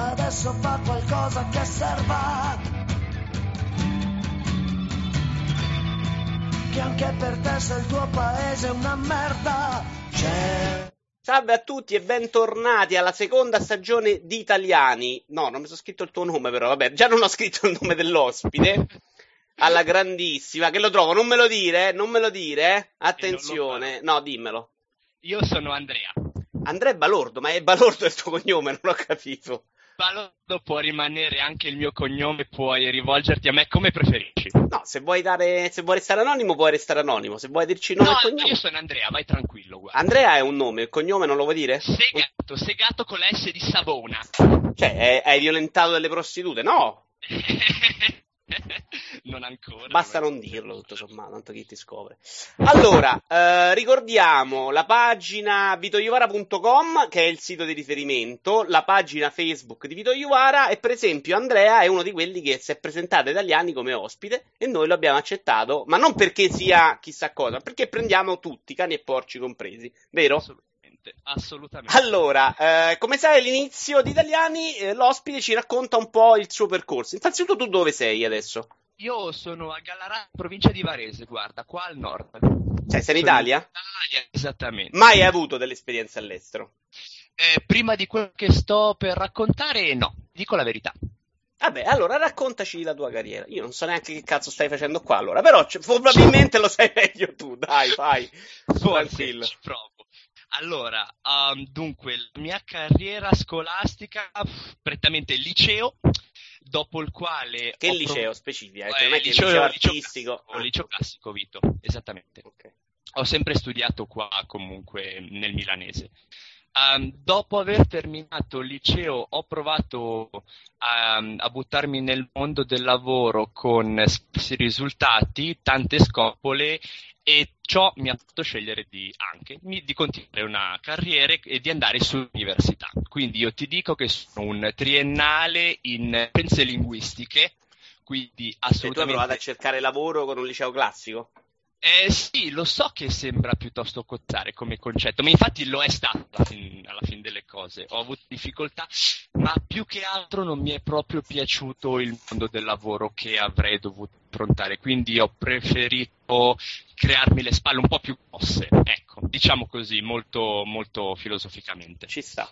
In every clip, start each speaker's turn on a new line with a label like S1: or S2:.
S1: adesso fa qualcosa che serva. Che anche per te se il tuo paese è una merda, c'è.
S2: Salve a tutti e bentornati alla seconda stagione di Italiani. No, non mi sono scritto il tuo nome, però vabbè, già non ho scritto il nome dell'ospite. Alla grandissima, che lo trovo, non me lo dire, non me lo dire. Attenzione, no, dimmelo.
S3: Io sono Andrea.
S2: Andrea è Balordo, ma è Balordo il tuo cognome, non ho capito.
S3: Balordo può rimanere anche il mio cognome, puoi rivolgerti a me come preferisci.
S2: No, se vuoi dare, se vuoi restare anonimo, puoi restare anonimo. Se vuoi dirci il nome
S3: No,
S2: e cognome.
S3: io sono Andrea, vai tranquillo, guarda.
S2: Andrea è un nome, il cognome non lo vuoi dire?
S3: Segato, segato con la S di Savona.
S2: Cioè, hai violentato delle prostitute? No!
S3: non ancora.
S2: Basta non dirlo, tutto sommato, tanto chi ti scopre. Allora, eh, ricordiamo la pagina vitoiovara.com, che è il sito di riferimento, la pagina Facebook di Vito Iuvara, e per esempio Andrea è uno di quelli che si è presentato ai italiani come ospite, e noi lo abbiamo accettato, ma non perché sia chissà cosa, ma perché prendiamo tutti, cani e porci compresi, vero?
S3: Assolutamente, assolutamente.
S2: Allora, eh, come sai all'inizio di Italiani, eh, l'ospite ci racconta un po' il suo percorso. Innanzitutto tu dove sei adesso?
S3: Io sono a Gallarà, provincia di Varese, guarda, qua al nord.
S2: Cioè, sei in Italia?
S3: Italia, esattamente.
S2: Mai hai avuto delle esperienze all'estero?
S3: Eh, prima di quello che sto per raccontare, no, dico la verità.
S2: Vabbè, allora raccontaci la tua carriera. Io non so neanche che cazzo stai facendo qua allora, però c- probabilmente lo sai meglio tu, dai, fai.
S3: Forse
S2: Tranquillo.
S3: ci provo. Allora, um, dunque, la mia carriera scolastica, prettamente il liceo, dopo il quale...
S2: Che liceo
S3: prov-
S2: specifica?
S3: Eh,
S2: non è che il
S3: liceo-
S2: liceo
S3: liceo
S2: artistico.
S3: classico, liceo classico, Vito, esattamente.
S2: Ah, ok.
S3: Ho sempre studiato qua comunque nel milanese. Um, dopo aver terminato il liceo ho provato a, a buttarmi nel mondo del lavoro con scarsi risultati, tante scopole e ciò mi ha fatto scegliere di, anche di continuare una carriera e di andare sull'università. Quindi io ti dico che sono un triennale in scienze linguistiche, quindi
S2: E tu hai
S3: assolutamente...
S2: provato a cercare lavoro con un liceo classico?
S3: Eh sì, lo so che sembra piuttosto cozzare come concetto, ma infatti lo è stato alla fin- alla fine delle cose. Ho avuto difficoltà, ma più che altro non mi è proprio piaciuto il mondo del lavoro che avrei dovuto affrontare, quindi ho preferito crearmi le spalle un po' più grosse, ecco, diciamo così, molto, molto filosoficamente.
S2: Ci sta.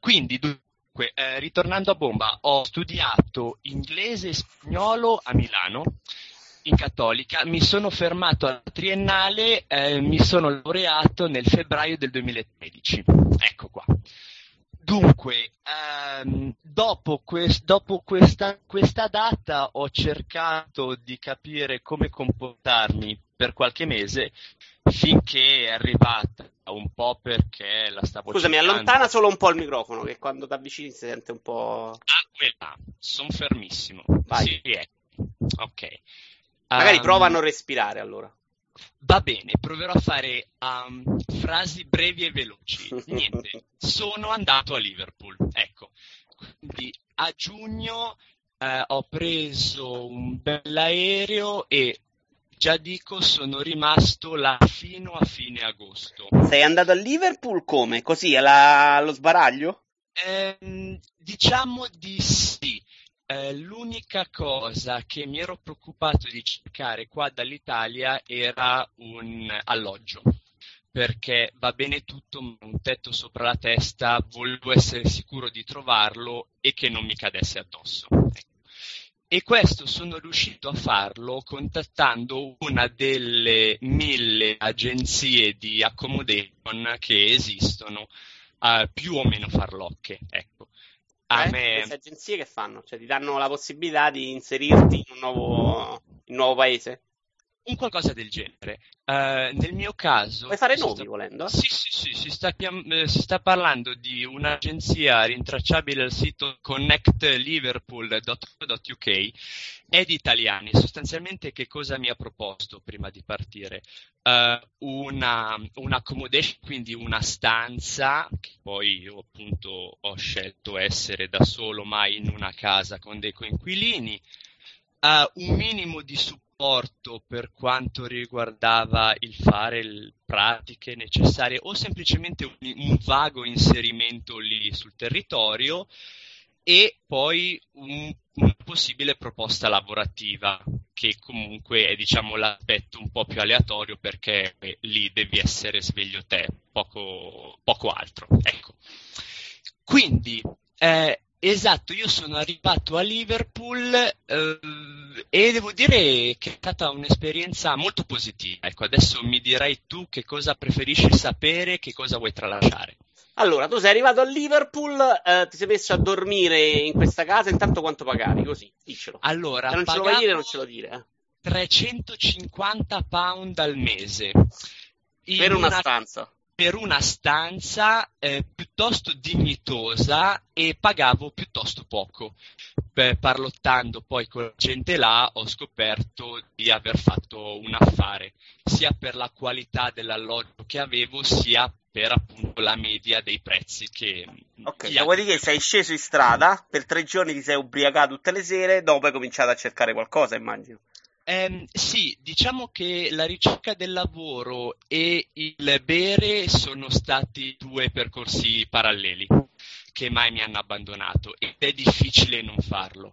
S3: Quindi, dunque, eh, ritornando a bomba, ho studiato inglese e spagnolo a Milano, in cattolica, mi sono fermato alla triennale, eh, mi sono laureato nel febbraio del 2013. Ecco qua. Dunque, ehm, dopo, quest- dopo questa, questa data ho cercato di capire come comportarmi per qualche mese finché è arrivata un po' perché la stavo
S2: Scusami,
S3: cercando.
S2: allontana solo un po' il microfono, che quando ti avvicini si sente un po'.
S3: Ah, quella, sono fermissimo.
S2: Vai.
S3: Sì, ecco. Ok.
S2: Magari
S3: Ehm,
S2: prova a non respirare allora.
S3: Va bene, proverò a fare um, frasi brevi e veloci. Niente, sono andato a Liverpool. Ecco, quindi a giugno eh, ho preso un bell'aereo e già dico sono rimasto là fino a fine agosto.
S2: Sei andato a Liverpool come? Così, alla- allo sbaraglio?
S3: Ehm, diciamo di sì. Eh, l'unica cosa che mi ero preoccupato di cercare qua dall'Italia era un alloggio, perché va bene tutto, ma un tetto sopra la testa, volevo essere sicuro di trovarlo e che non mi cadesse addosso. E questo sono riuscito a farlo contattando una delle mille agenzie di accommodation che esistono, eh, più o meno farlocche. Ecco.
S2: Eh?
S3: me,
S2: Queste agenzie che fanno? Cioè ti danno la possibilità di inserirti in un nuovo, in un nuovo paese?
S3: Un qualcosa del genere. Eh, nel mio caso...
S2: Puoi fare nomi
S3: sta-
S2: volendo?
S3: Sì, sì, sì, si sta, eh, si sta parlando di un'agenzia rintracciabile al sito connectliverpool.co.uk è di italiani. Sostanzialmente che cosa mi ha proposto prima di partire? Eh, una, una accommodation, quindi una stanza, che poi io appunto ho scelto essere da solo, ma in una casa con dei coinquilini, eh, un minimo di supporto per quanto riguardava il fare le pratiche necessarie o semplicemente un, un vago inserimento lì sul territorio e poi un, una possibile proposta lavorativa, che comunque è diciamo, l'aspetto un po' più aleatorio perché lì devi essere sveglio te, poco, poco altro. Ecco. Quindi, eh, esatto, io sono arrivato a Liverpool eh, e devo dire che è stata un'esperienza molto positiva. Ecco, adesso mi dirai tu che cosa preferisci sapere, che cosa vuoi tralasciare.
S2: Allora, tu sei arrivato a Liverpool, eh, ti sei messo a dormire in questa casa, intanto quanto pagavi? Così, diccelo.
S3: Allora,
S2: Se non ce lo vuoi dire, non ce lo dire. Eh.
S3: 350 pound al mese.
S2: per una, una stanza.
S3: Per una stanza eh, piuttosto dignitosa e pagavo piuttosto poco. Beh, parlottando poi con la gente là ho scoperto di aver fatto un affare, sia per la qualità dell'alloggio che avevo, sia per appunto la media dei prezzi che...
S2: Ok, dopodiché sei sceso in strada, per tre giorni ti sei ubriacato tutte le sere, dopo hai cominciato a cercare qualcosa, immagino.
S3: Eh, sì, diciamo che la ricerca del lavoro e il bere sono stati due percorsi paralleli che mai mi hanno abbandonato ed è difficile non farlo.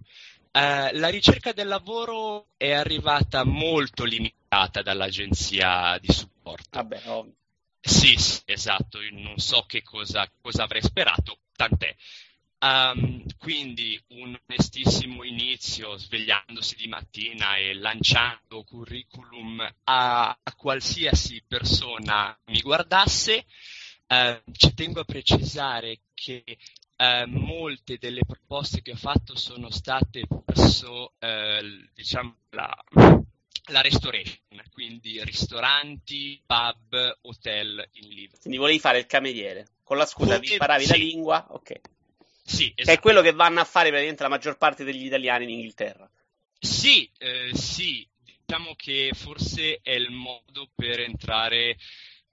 S3: Uh, la ricerca del lavoro è arrivata molto limitata dall'agenzia di supporto.
S2: Vabbè, ovvio.
S3: Sì, sì, esatto, Io non so che cosa, cosa avrei sperato, tant'è. Um, quindi un onestissimo inizio svegliandosi di mattina e lanciando curriculum a, a qualsiasi persona mi guardasse. Uh, ci tengo a precisare che uh, molte delle proposte che ho fatto sono state verso uh, diciamo, la, la restoration, quindi ristoranti, pub, hotel in Liverpool.
S2: Quindi volevi fare il cameriere. Con la scusa vi imparavi sì. la lingua, ok.
S3: Sì, esatto.
S2: Che è quello che vanno a fare praticamente la maggior parte degli italiani in Inghilterra.
S3: Sì, eh, sì, diciamo che forse è il modo per entrare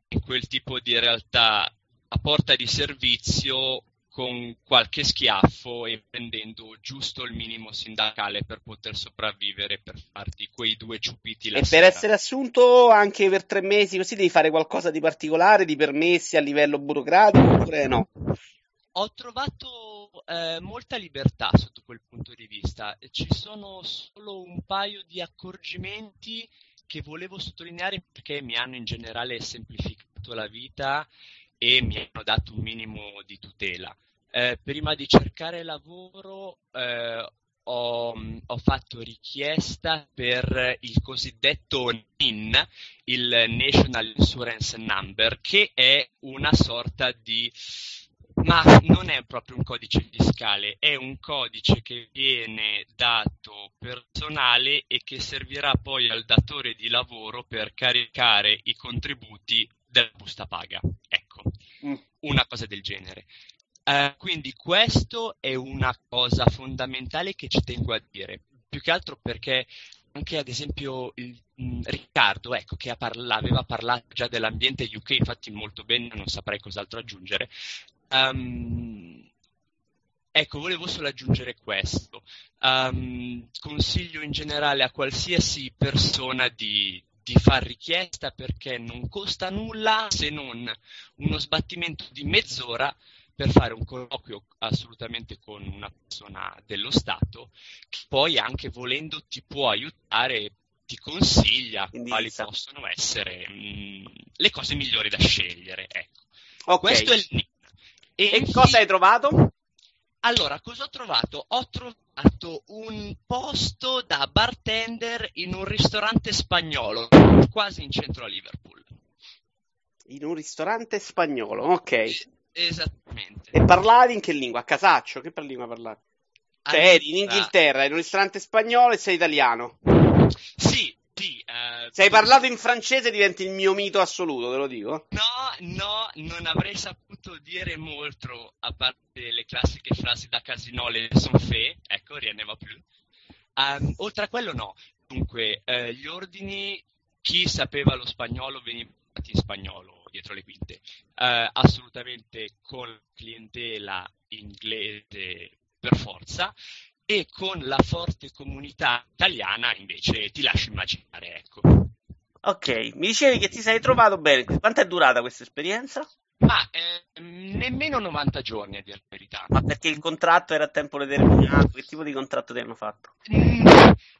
S3: in quel tipo di realtà a porta di servizio con qualche schiaffo e prendendo giusto il minimo sindacale per poter sopravvivere, per farti quei due ciupiti la
S2: E
S3: sera.
S2: per essere assunto anche per tre mesi così devi fare qualcosa di particolare, di permessi a livello burocratico oppure no?
S3: Ho trovato eh, molta libertà sotto quel punto di vista. Ci sono solo un paio di accorgimenti che volevo sottolineare perché mi hanno in generale semplificato la vita e mi hanno dato un minimo di tutela. Eh, prima di cercare lavoro eh, ho, ho, fatto richiesta per il cosiddetto NIN, il National Insurance Number, che è una sorta di ma non è proprio un codice fiscale, è un codice che viene dato personale e che servirà poi al datore di lavoro per caricare i contributi della busta paga. Ecco, mm. una cosa del genere. Uh, quindi questo è una cosa fondamentale che ci tengo a dire, più che altro perché anche ad esempio il, mh, mm, Riccardo, ecco, che parla- aveva parlato già dell'ambiente UK, infatti molto bene, non saprei cos'altro aggiungere. Um, ecco, volevo solo aggiungere questo. Um, consiglio in generale a qualsiasi persona di, di far richiesta perché non costa nulla se non uno sbattimento di mezz'ora per fare un colloquio assolutamente con una persona dello Stato che poi anche volendo ti può aiutare, ti consiglia Indirizza. quali possono essere mh, mm, le cose migliori da scegliere. Ecco.
S2: Okay.
S3: Questo è il.
S2: E, e cosa hai trovato?
S3: Allora, cosa ho trovato? Ho trovato un posto da bartender in un ristorante spagnolo, quasi in centro a Liverpool.
S2: In un ristorante spagnolo, ok.
S3: Esattamente.
S2: E parlavi in che lingua? A casaccio? Che lingua parlavi? Cioè, allora, eri in Inghilterra, in un ristorante spagnolo e sei italiano.
S3: Sì, sì. Uh,
S2: Se hai parlato in francese diventi il mio mito assoluto, te lo dico.
S3: No, no, non avrei saputo dire molto, a parte le classiche frasi da casino, le son fait, ecco, rien ne va più. Um, oltre a quello no. Dunque, uh, gli ordini, chi sapeva lo spagnolo veniva in spagnolo dietro le quinte. Uh, assolutamente con clientela inglese per forza e con la forte comunità italiana invece ti lascio immaginare, ecco.
S2: Ok, mi dicevi che ti sei trovato bene. Quanto è durata questa esperienza?
S3: Ma eh, nemmeno 90 giorni a dire la verità.
S2: Ma perché il contratto era a tempo determinato? Che tipo di contratto ti hanno fatto?
S3: Mm,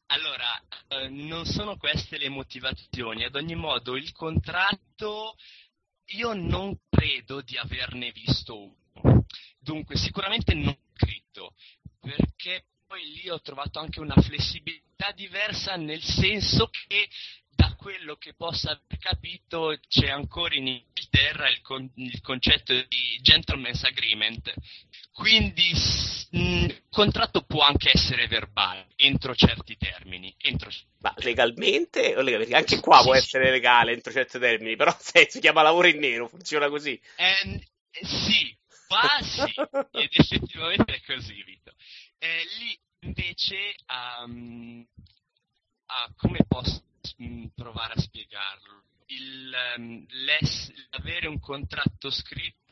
S3: allora, eh, non sono queste le motivazioni. Ad ogni modo, il contratto io non credo di averne visto uno. Dunque, sicuramente non scritto, perché poi lì ho trovato anche una flessibilità diversa nel senso che quello che possa aver capito c'è ancora in Inghilterra il, con- il concetto di gentleman's agreement, quindi il contratto può anche essere verbale entro certi termini. Entro...
S2: Ma legalmente, perché anche qua sì, può sì. essere legale entro certi termini, però se si chiama lavoro in nero, funziona così.
S3: Eh, sì, qua sì, ed effettivamente è così, Vito. Eh, lì invece, um, uh, come posso Mm, provare a spiegarlo. Il, um, avere un contratto scritto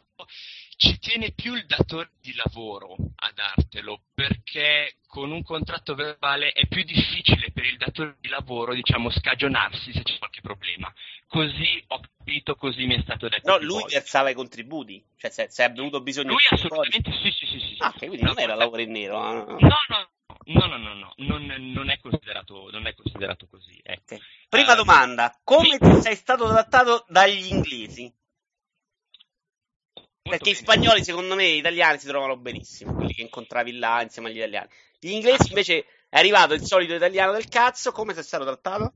S3: ci tiene più il datore di lavoro a dartelo perché con un contratto verbale è più difficile per il datore di lavoro diciamo scagionarsi se c'è qualche problema così ho capito così mi è stato detto
S2: no lui volte. versava i contributi cioè se, se è avvenuto bisogno
S3: lui assolutamente sì sì sì, sì,
S2: ah, sì. quindi non era lavoro in nero
S3: no no no No, no, no, no. Non, non, è considerato, non, è considerato, così. Ecco.
S2: Prima uh, domanda, come sì. sei stato trattato dagli inglesi? Perché bene. i spagnoli, secondo me, gli italiani si trovano benissimo, quelli che incontravi là insieme agli italiani. Gli inglesi, invece, è arrivato il solito italiano del cazzo, come sei stato trattato?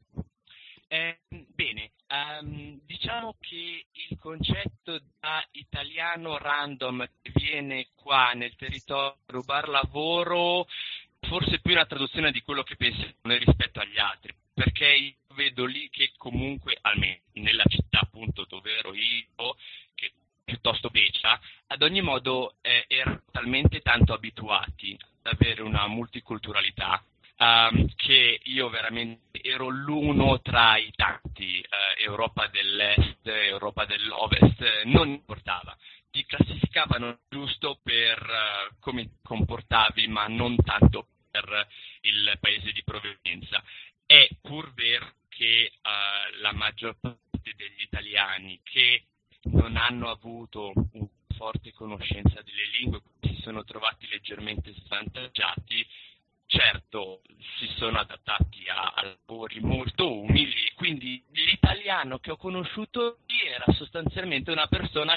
S3: Eh, bene, um, diciamo che il concetto da italiano random che viene qua nel territorio rubar lavoro forse più una traduzione di quello che pensiamo rispetto agli altri, perché io vedo lì che comunque, almeno nella città appunto dove ero io, che piuttosto beccia, ad ogni modo eh, erano talmente tanto abituati ad avere una multiculturalità um, che io veramente ero l'uno tra i tanti, uh, Europa dell'Est, Europa dell'Ovest, non importava. Ti classificavano giusto per uh, come comportavi, ma non tanto paese di provenienza. È pur vero che uh, la maggior parte degli italiani che non hanno avuto una forte conoscenza delle lingue, si sono trovati leggermente svantaggiati, certo si sono adattati a, a, lavori molto umili, quindi l'italiano che ho conosciuto era sostanzialmente una persona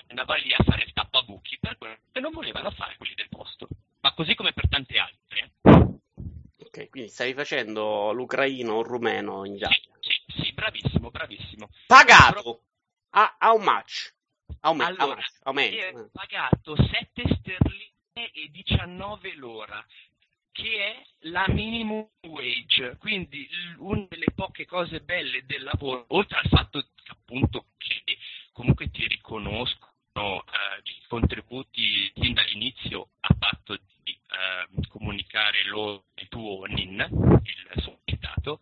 S2: stavi facendo l'ucraino o il rumeno in Giappone.
S3: Sì, sì, sì, bravissimo, bravissimo.
S2: Pagato! Però... A how much?
S3: How much? Allora, how much? How pagato 7 sterline e 19 l'ora che è la minimum wage, quindi una delle poche cose belle del lavoro, oltre al fatto appunto che comunque ti riconoscono eh, i contributi fin dall'inizio a patto di eh, comunicare loro il tuo NIN, il sollecitato,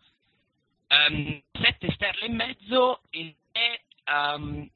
S3: um, 7 sterle e mezzo è um,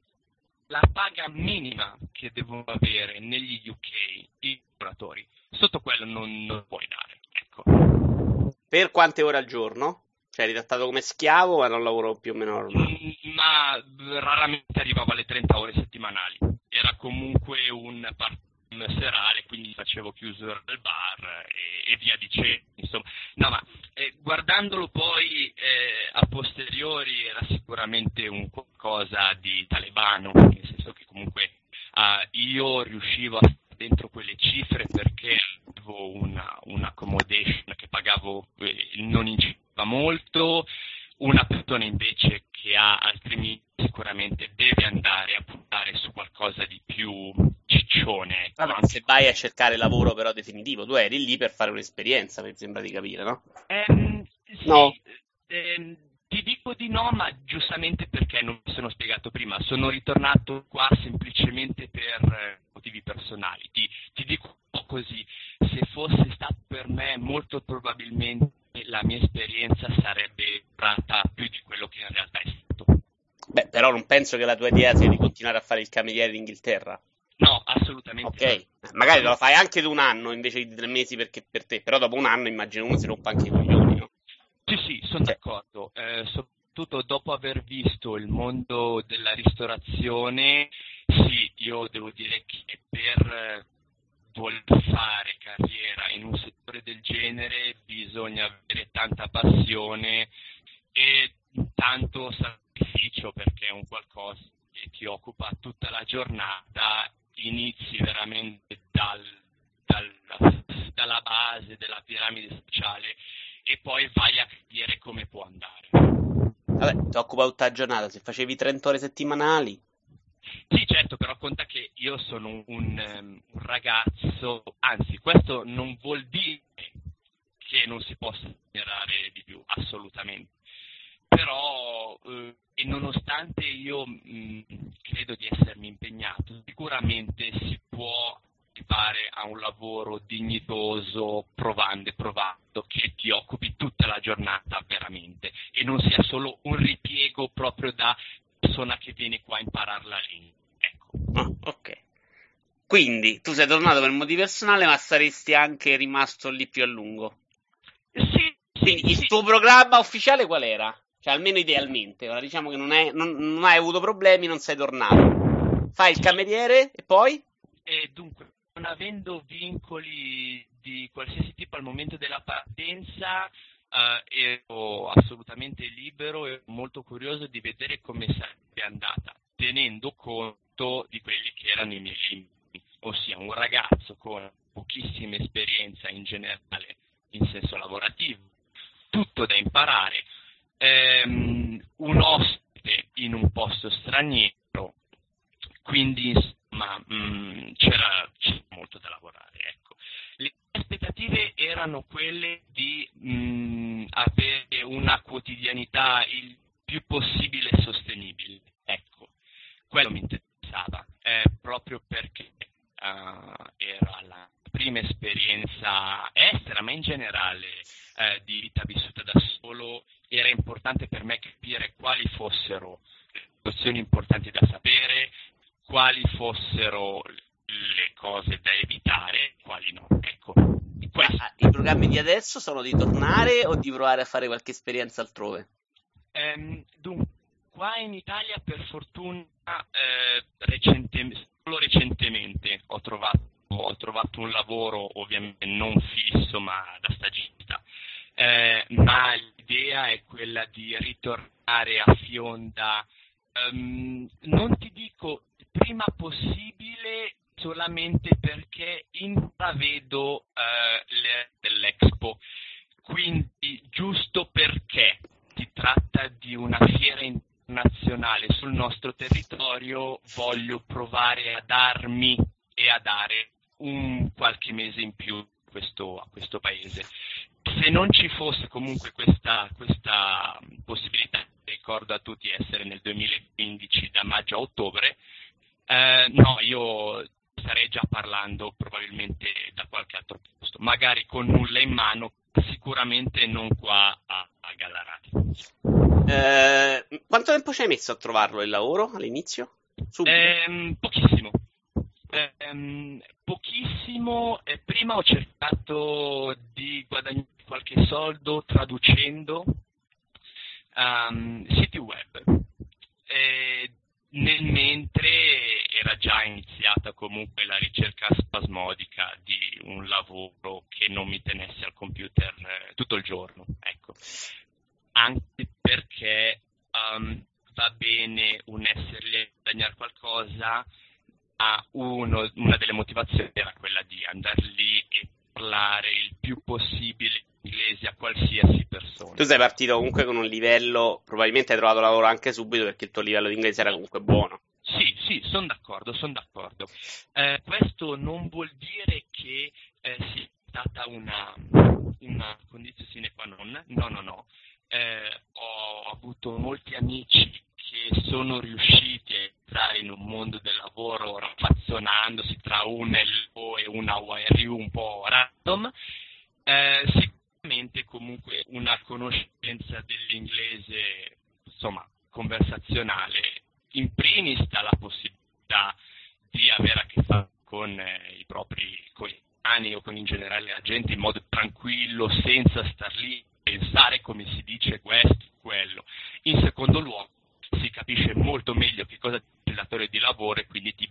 S3: la paga minima che devono avere negli UK i lavoratori. Sotto quello non, non puoi dare. Ecco.
S2: Per quante ore al giorno? Cioè, eri trattato come schiavo o era un lavoro più o meno normale?
S3: Mm, ma raramente arrivava alle 30 ore settimanali. Era comunque un part-time serale, quindi facevo chiusura del bar e, e via dicendo. Insomma, no, ma eh, guardandolo poi eh, a posteriori era sicuramente un qualcosa di talebano, nel senso che comunque eh, io riuscivo a dentro quelle cifre perché A
S2: cercare lavoro però definitivo, tu eri lì per fare un'esperienza, mi sembra di capire, no?
S3: Ehm, sì, no. Ehm, ti dico di no, ma giustamente perché non mi sono spiegato prima. Sono ritornato qua semplicemente per eh, motivi personali. Ti, ti dico così, se fosse stato per me, molto probabilmente la mia esperienza sarebbe durata più di quello che in realtà è stato.
S2: Beh, però non penso che la tua idea sia di continuare a fare il cameriere in Inghilterra.
S3: Assolutamente.
S2: Ok, no. magari lo fai anche di un anno invece di tre mesi perché per te, però dopo un anno immagino uno si rompa anche i coglioni, no?
S3: Sì, sì, sono d'accordo. Eh, soprattutto dopo aver visto il mondo della ristorazione, sì, io devo dire che per voler fare carriera in un settore del genere bisogna avere tanta passione e tanto sacrificio perché è un qualcosa che ti occupa tutta la giornata, inizi veramente dal, dal, dalla base della piramide sociale e poi vai a capire come può andare.
S2: Vabbè, ti occupa tutta la giornata, se facevi 30 ore settimanali.
S3: Sì, certo, però conta che io sono un, un, un ragazzo, anzi, questo non vuol dire che non si possa migliorare di più, assolutamente. Però, eh, e nonostante io mh, credo di essermi impegnato, sicuramente si può arrivare a un lavoro dignitoso, provando e provando, che ti occupi tutta la giornata veramente e non sia solo un ripiego proprio da persona che viene qua a imparare la lingua. Ecco.
S2: Oh, ok. Quindi tu sei tornato per motivi personali, ma saresti anche rimasto lì più a lungo.
S3: Sì.
S2: Quindi
S3: sì,
S2: il
S3: sì.
S2: tuo programma ufficiale qual era? Cioè, almeno idealmente. Ora diciamo che non, è, non, non hai avuto problemi, non sei tornato. Fai il cameriere e poi?
S3: E dunque, non avendo vincoli di qualsiasi tipo al momento della partenza, eh, ero assolutamente libero e molto curioso di vedere come sarebbe andata, tenendo conto di quelli che erano i miei limiti, ossia un ragazzo con pochissima esperienza in generale in senso lavorativo, tutto da imparare, ehm, un ospite in un posto straniero, quindi insomma mh, mm, c'era, c'era, molto da lavorare. Ecco. Le aspettative erano quelle
S2: I programmi di adesso sono di tornare o di provare a fare qualche esperienza altrove?
S3: Ehm, dunque, qua in Italia per fortuna eh, recentemente, solo recentemente ho trovato ho trovato un lavoro ovviamente non fisso ma da stagista, eh, ma l'idea è quella di ritornare a Fionda, um, non ti dico prima possibile solamente perché intravedo eh, le, dell'Expo, quindi giusto perché si tratta di una fiera internazionale sul nostro territorio voglio provare a darmi e a dare un qualche mese in più a questo, a questo paese. Se non ci fosse comunque questa, questa possibilità, ricordo a tutti essere nel 2015 da maggio a ottobre, eh, no, io starei già parlando probabilmente da qualche altro posto, magari con nulla in mano, sicuramente non qua a, a Gallarati.
S2: Eh, quanto tempo ci hai messo a trovarlo il lavoro all'inizio?
S3: Eh, pochissimo. Eh, pochissimo, prima ho cercato di guadagnare qualche soldo traducendo um, siti web. Nel mentre era già iniziata comunque la ricerca spasmodica di un lavoro che non mi tenesse al computer eh, tutto il giorno, ecco. Anche perché um, va bene un a guadagnare qualcosa, ma uno, una delle motivazioni era quella di andare lì e parlare il più possibile inglese a qualsiasi persona.
S2: Tu sei partito comunque con un livello, probabilmente hai trovato lavoro anche subito perché il tuo livello di inglese era comunque buono.
S3: Sì, sì, sono d'accordo, sono d'accordo. Eh, questo non vuol dire che eh, sia stata una, una condizione sine qua non, no, no, no. Eh, ho avuto molti amici che sono riusciti a entrare in un mondo del lavoro raffazzonandosi tra un LO e una YRU un po' random. Eh, sicuramente comunque una conoscenza dell'inglese, insomma, conversazionale, in primis dà la possibilità di avere a che fare con eh, i propri coetanei o con in generale la gente in modo tranquillo, senza star lì pensare come si dice questo e quello. In secondo luogo si capisce molto meglio che cosa dice il datore di lavoro e quindi ti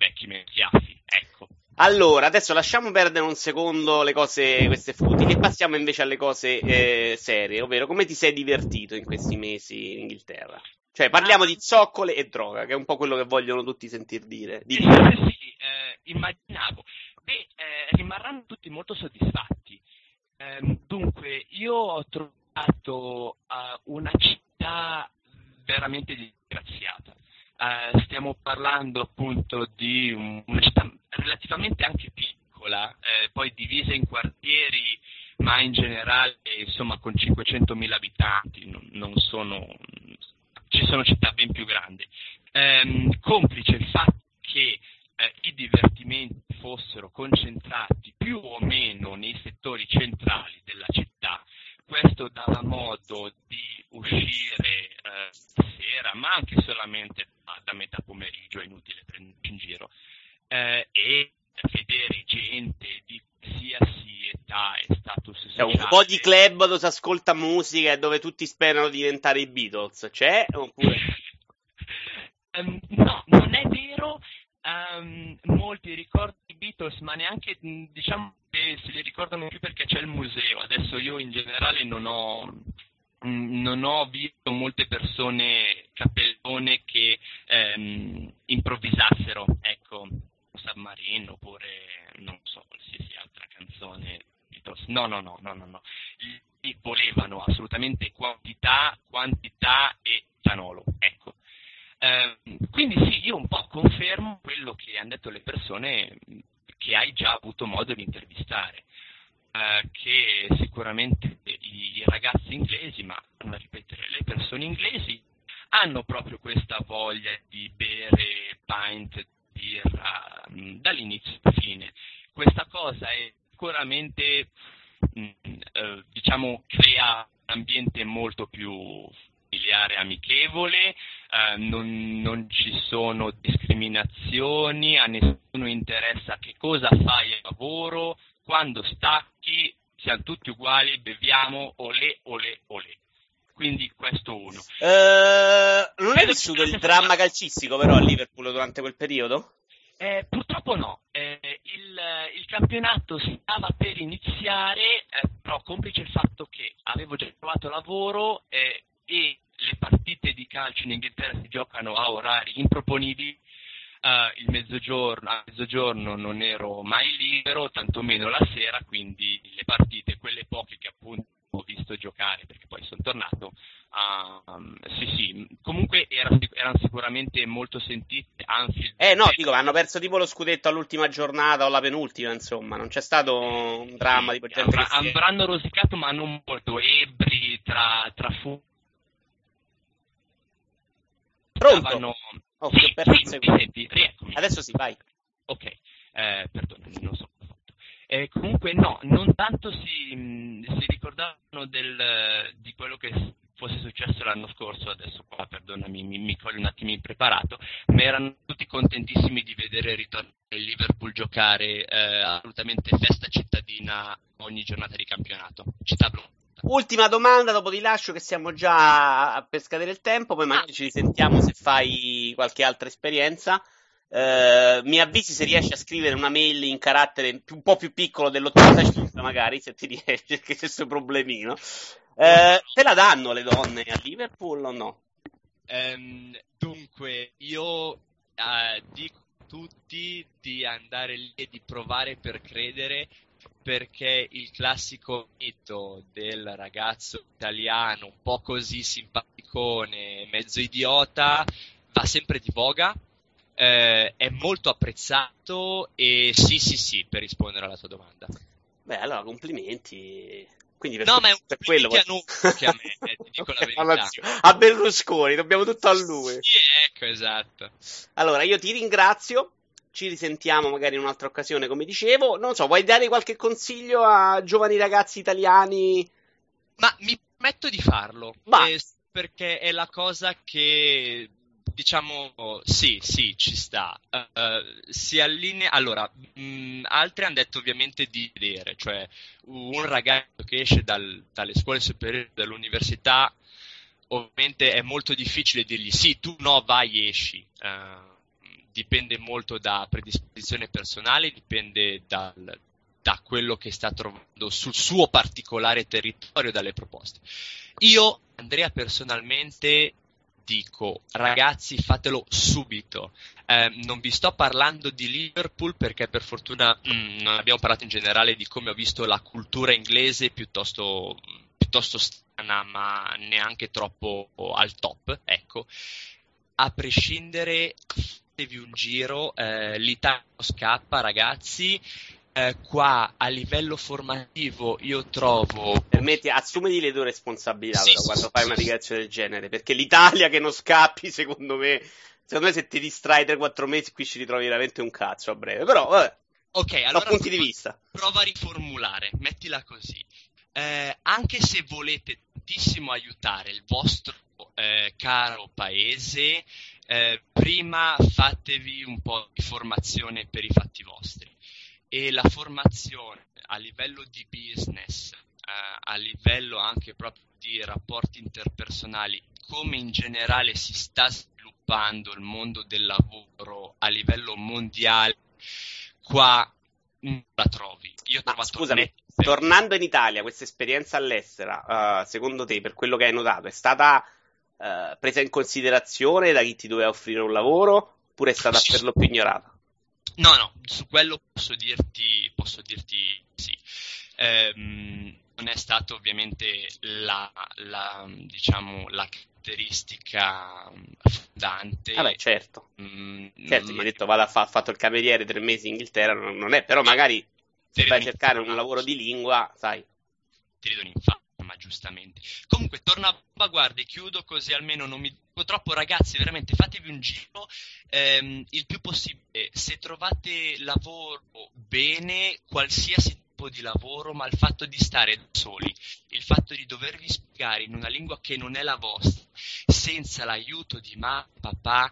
S2: Allora, adesso lasciamo perdere un secondo le cose, queste futili, e passiamo invece alle cose eh, serie, ovvero come ti sei divertito in questi mesi in Inghilterra? Cioè, parliamo di zoccole e droga, che è un po' quello che vogliono tutti sentir dire.
S3: Di... Sì, sì, eh, immaginavo. Beh, eh, rimarranno tutti molto soddisfatti. Ehm, dunque, io ho trovato uh, una città veramente disgraziata. Uh, stiamo parlando appunto di una città relativamente anche piccola, eh, poi divisa in quartieri, ma in generale insomma con 500.000 abitanti, non, non sono, ci sono città ben più grandi. Um, complice il fatto che eh, i divertimenti fossero concentrati più o meno
S2: po' di club dove si ascolta musica e dove tutti sperano di diventare i Beatles, c'è? Oppure...
S3: um, no, non è vero, um, molti ricordano i Beatles, ma neanche diciamo che se li ricordano più perché c'è il museo. Adesso io in generale non ho, non ho visto molte persone capellone che um, improvvisassero, ecco, San Marino oppure non so qualsiasi altra canzone. Beatles. No, no, no, no, no, no. Lì volevano assolutamente quantità, quantità e etanolo, ecco. Eh, quindi sì, io un po' confermo quello che hanno detto le persone che hai già avuto modo di intervistare, eh, che sicuramente i, i, ragazzi inglesi, ma a ripetere, le persone inglesi hanno proprio questa voglia di bere pint birra mm, dall'inizio alla fine. Questa cosa è sicuramente, mh, mm, eh, diciamo, crea ambiente molto più familiare amichevole, eh, non, non, ci sono discriminazioni, a nessuno interessa che cosa fai a lavoro, quando stacchi siamo tutti uguali, beviamo olè, olè, olè. Quindi questo uno.
S2: Uh, non hai vissuto il dramma calcistico però a Liverpool durante quel periodo?
S3: Eh, purtroppo no, eh, il, il, campionato stava per iniziare, però complice il fatto che avevo già trovato lavoro eh, e le partite di calcio in Inghilterra si giocano a orari improponibili. Uh, il mezzogiorno, a mezzogiorno non ero mai libero, tantomeno la sera, quindi le partite, quelle poche che appunto ho visto giocare perché poi sono tornato. Uh, sì, era, erano sicuramente molto sentite. Anfield.
S2: Eh no, dico, hanno perso tipo lo scudetto all'ultima giornata o la penultima, insomma, non c'è stato un dramma sì, di gente
S3: avr- Avranno rosicato, ma non molto. Ebri tra, tra fu
S2: Pronto? Stavano...
S3: Oh, sì, sì, senti?
S2: Adesso sì, vai.
S3: Ok, eh, perdonami, non so cosa ho fatto. Eh, comunque no, non tanto si, mh, si ricordavano del, di quello che fosse successo l'anno scorso, adesso qua perdonami, mi, mi un attimo impreparato, ma erano tutti contentissimi di vedere ritornare il Liverpool giocare eh, assolutamente festa cittadina ogni giornata di campionato. Città blu.
S2: Ultima domanda, dopo ti lascio che siamo già per scadere il tempo, poi magari ci risentiamo se fai qualche altra esperienza. Uh, mi avvisi se riesci a scrivere una mail in carattere un po' più piccolo dell'85, magari se ti riesci, che c'è questo problemino. Uh, te la danno le donne a Liverpool o no?
S3: Um, dunque, io uh, dico a tutti di andare lì e di provare per credere perché il classico mito del ragazzo italiano un po' così simpaticone, mezzo idiota, va sempre di voga, eh, è molto apprezzato e sì, sì, sì, per rispondere alla tua domanda.
S2: Beh, allora complimenti. Quindi
S3: per, no, ma è un quello a noi che a me, eh, ti dico la verità.
S2: a Berlusconi, dobbiamo tutto a lui.
S3: Sì, ecco, esatto.
S2: Allora, io ti ringrazio ci risentiamo magari in un'altra occasione, come dicevo. Non so, vuoi dare qualche consiglio a giovani ragazzi italiani?
S3: Ma mi permetto di farlo. Eh, perché è la cosa che diciamo sì, sì, ci sta. Uh, si allinea. Allora, mh, altri hanno detto ovviamente di vedere, cioè un ragazzo che esce dal, dalle scuole superiori, dall'università, ovviamente è molto difficile dirgli sì, tu no, vai, esci. Uh, dipende molto da predisposizione personale, dipende dal, da quello che sta trovando sul suo particolare territorio dalle proposte. Io, Andrea, personalmente dico, ragazzi, fatelo subito. Eh, non vi sto parlando di Liverpool perché per fortuna mm, non abbiamo parlato in generale di come ho visto la cultura inglese piuttosto, piuttosto strana, ma neanche troppo al top. Ecco, a prescindere, fatevi un giro. Eh, L'Italia scappa, ragazzi. Eh, qua a livello formativo io trovo
S2: permetti assumiti le tue responsabilità
S3: sì,
S2: però, quando
S3: sì,
S2: fai
S3: sì,
S2: una dichiarazione del genere perché l'Italia che non scappi secondo me secondo me se ti distrai 3-4 mesi qui ci ritrovi veramente un cazzo a breve però vabbè
S3: Ok, allora
S2: punti di vista
S3: prova a riformulare, mettila così. Eh, anche se volete tantissimo aiutare il vostro eh, caro paese, eh, prima fatevi un po' di formazione per i fatti vostri. E la formazione a livello di business, eh, a livello anche proprio di rapporti interpersonali, come in generale si sta sviluppando il mondo del lavoro a livello mondiale, qua non la trovi. Io ho
S2: scusami
S3: net-
S2: tornando in Italia questa esperienza all'estera eh, secondo te per quello che hai notato è stata eh, presa in considerazione da chi ti doveva offrire un lavoro oppure è stata
S3: Sì,
S2: per lo più ignorata
S3: No, no, su quello posso dirti, posso dirti sì. Ehm, non è stata ovviamente la, la, diciamo, la caratteristica fondante.
S2: vabbè certo
S3: Mm,
S2: Certo, gli hai detto vado a fa- fatto il cameriere tre mesi in Inghilterra, non, non è, però magari se vai a cercare un lavoro di lingua, sai.
S3: ti ridono in fama, giustamente. Comunque, torno a guarda e chiudo così almeno non mi dico troppo. Ragazzi, veramente fatevi un giro ehm, il più possibile. Se trovate lavoro bene, qualsiasi tipo di lavoro, ma il fatto di stare da soli, il fatto di dovervi spiegare in una lingua che non è la vostra, senza l'aiuto di mamma, papà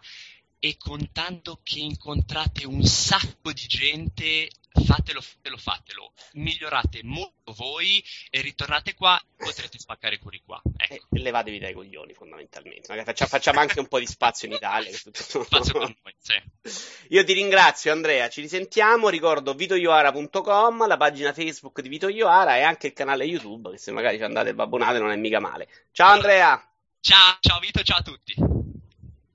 S3: e contando che incontrate un sacco di gente, fatelo, fatelo, fatelo. Migliorate molto voi e ritornate qua, potrete spaccare pure qua.
S2: E
S3: Ecco.
S2: levatevi dai coglioni, fondamentalmente. Magari faccia- facciamo anche un po' di spazio in Italia. tutto-
S3: Spazio con noi, sì.
S2: Io ti ringrazio, Andrea. Ci risentiamo. Ricordo vitoioara.com, la pagina Facebook di Vito Ioara e anche il canale YouTube. Che se magari ci andate abbonate non è mica male. Ciao, Andrea.
S3: Ciao, ciao Vito, ciao a tutti.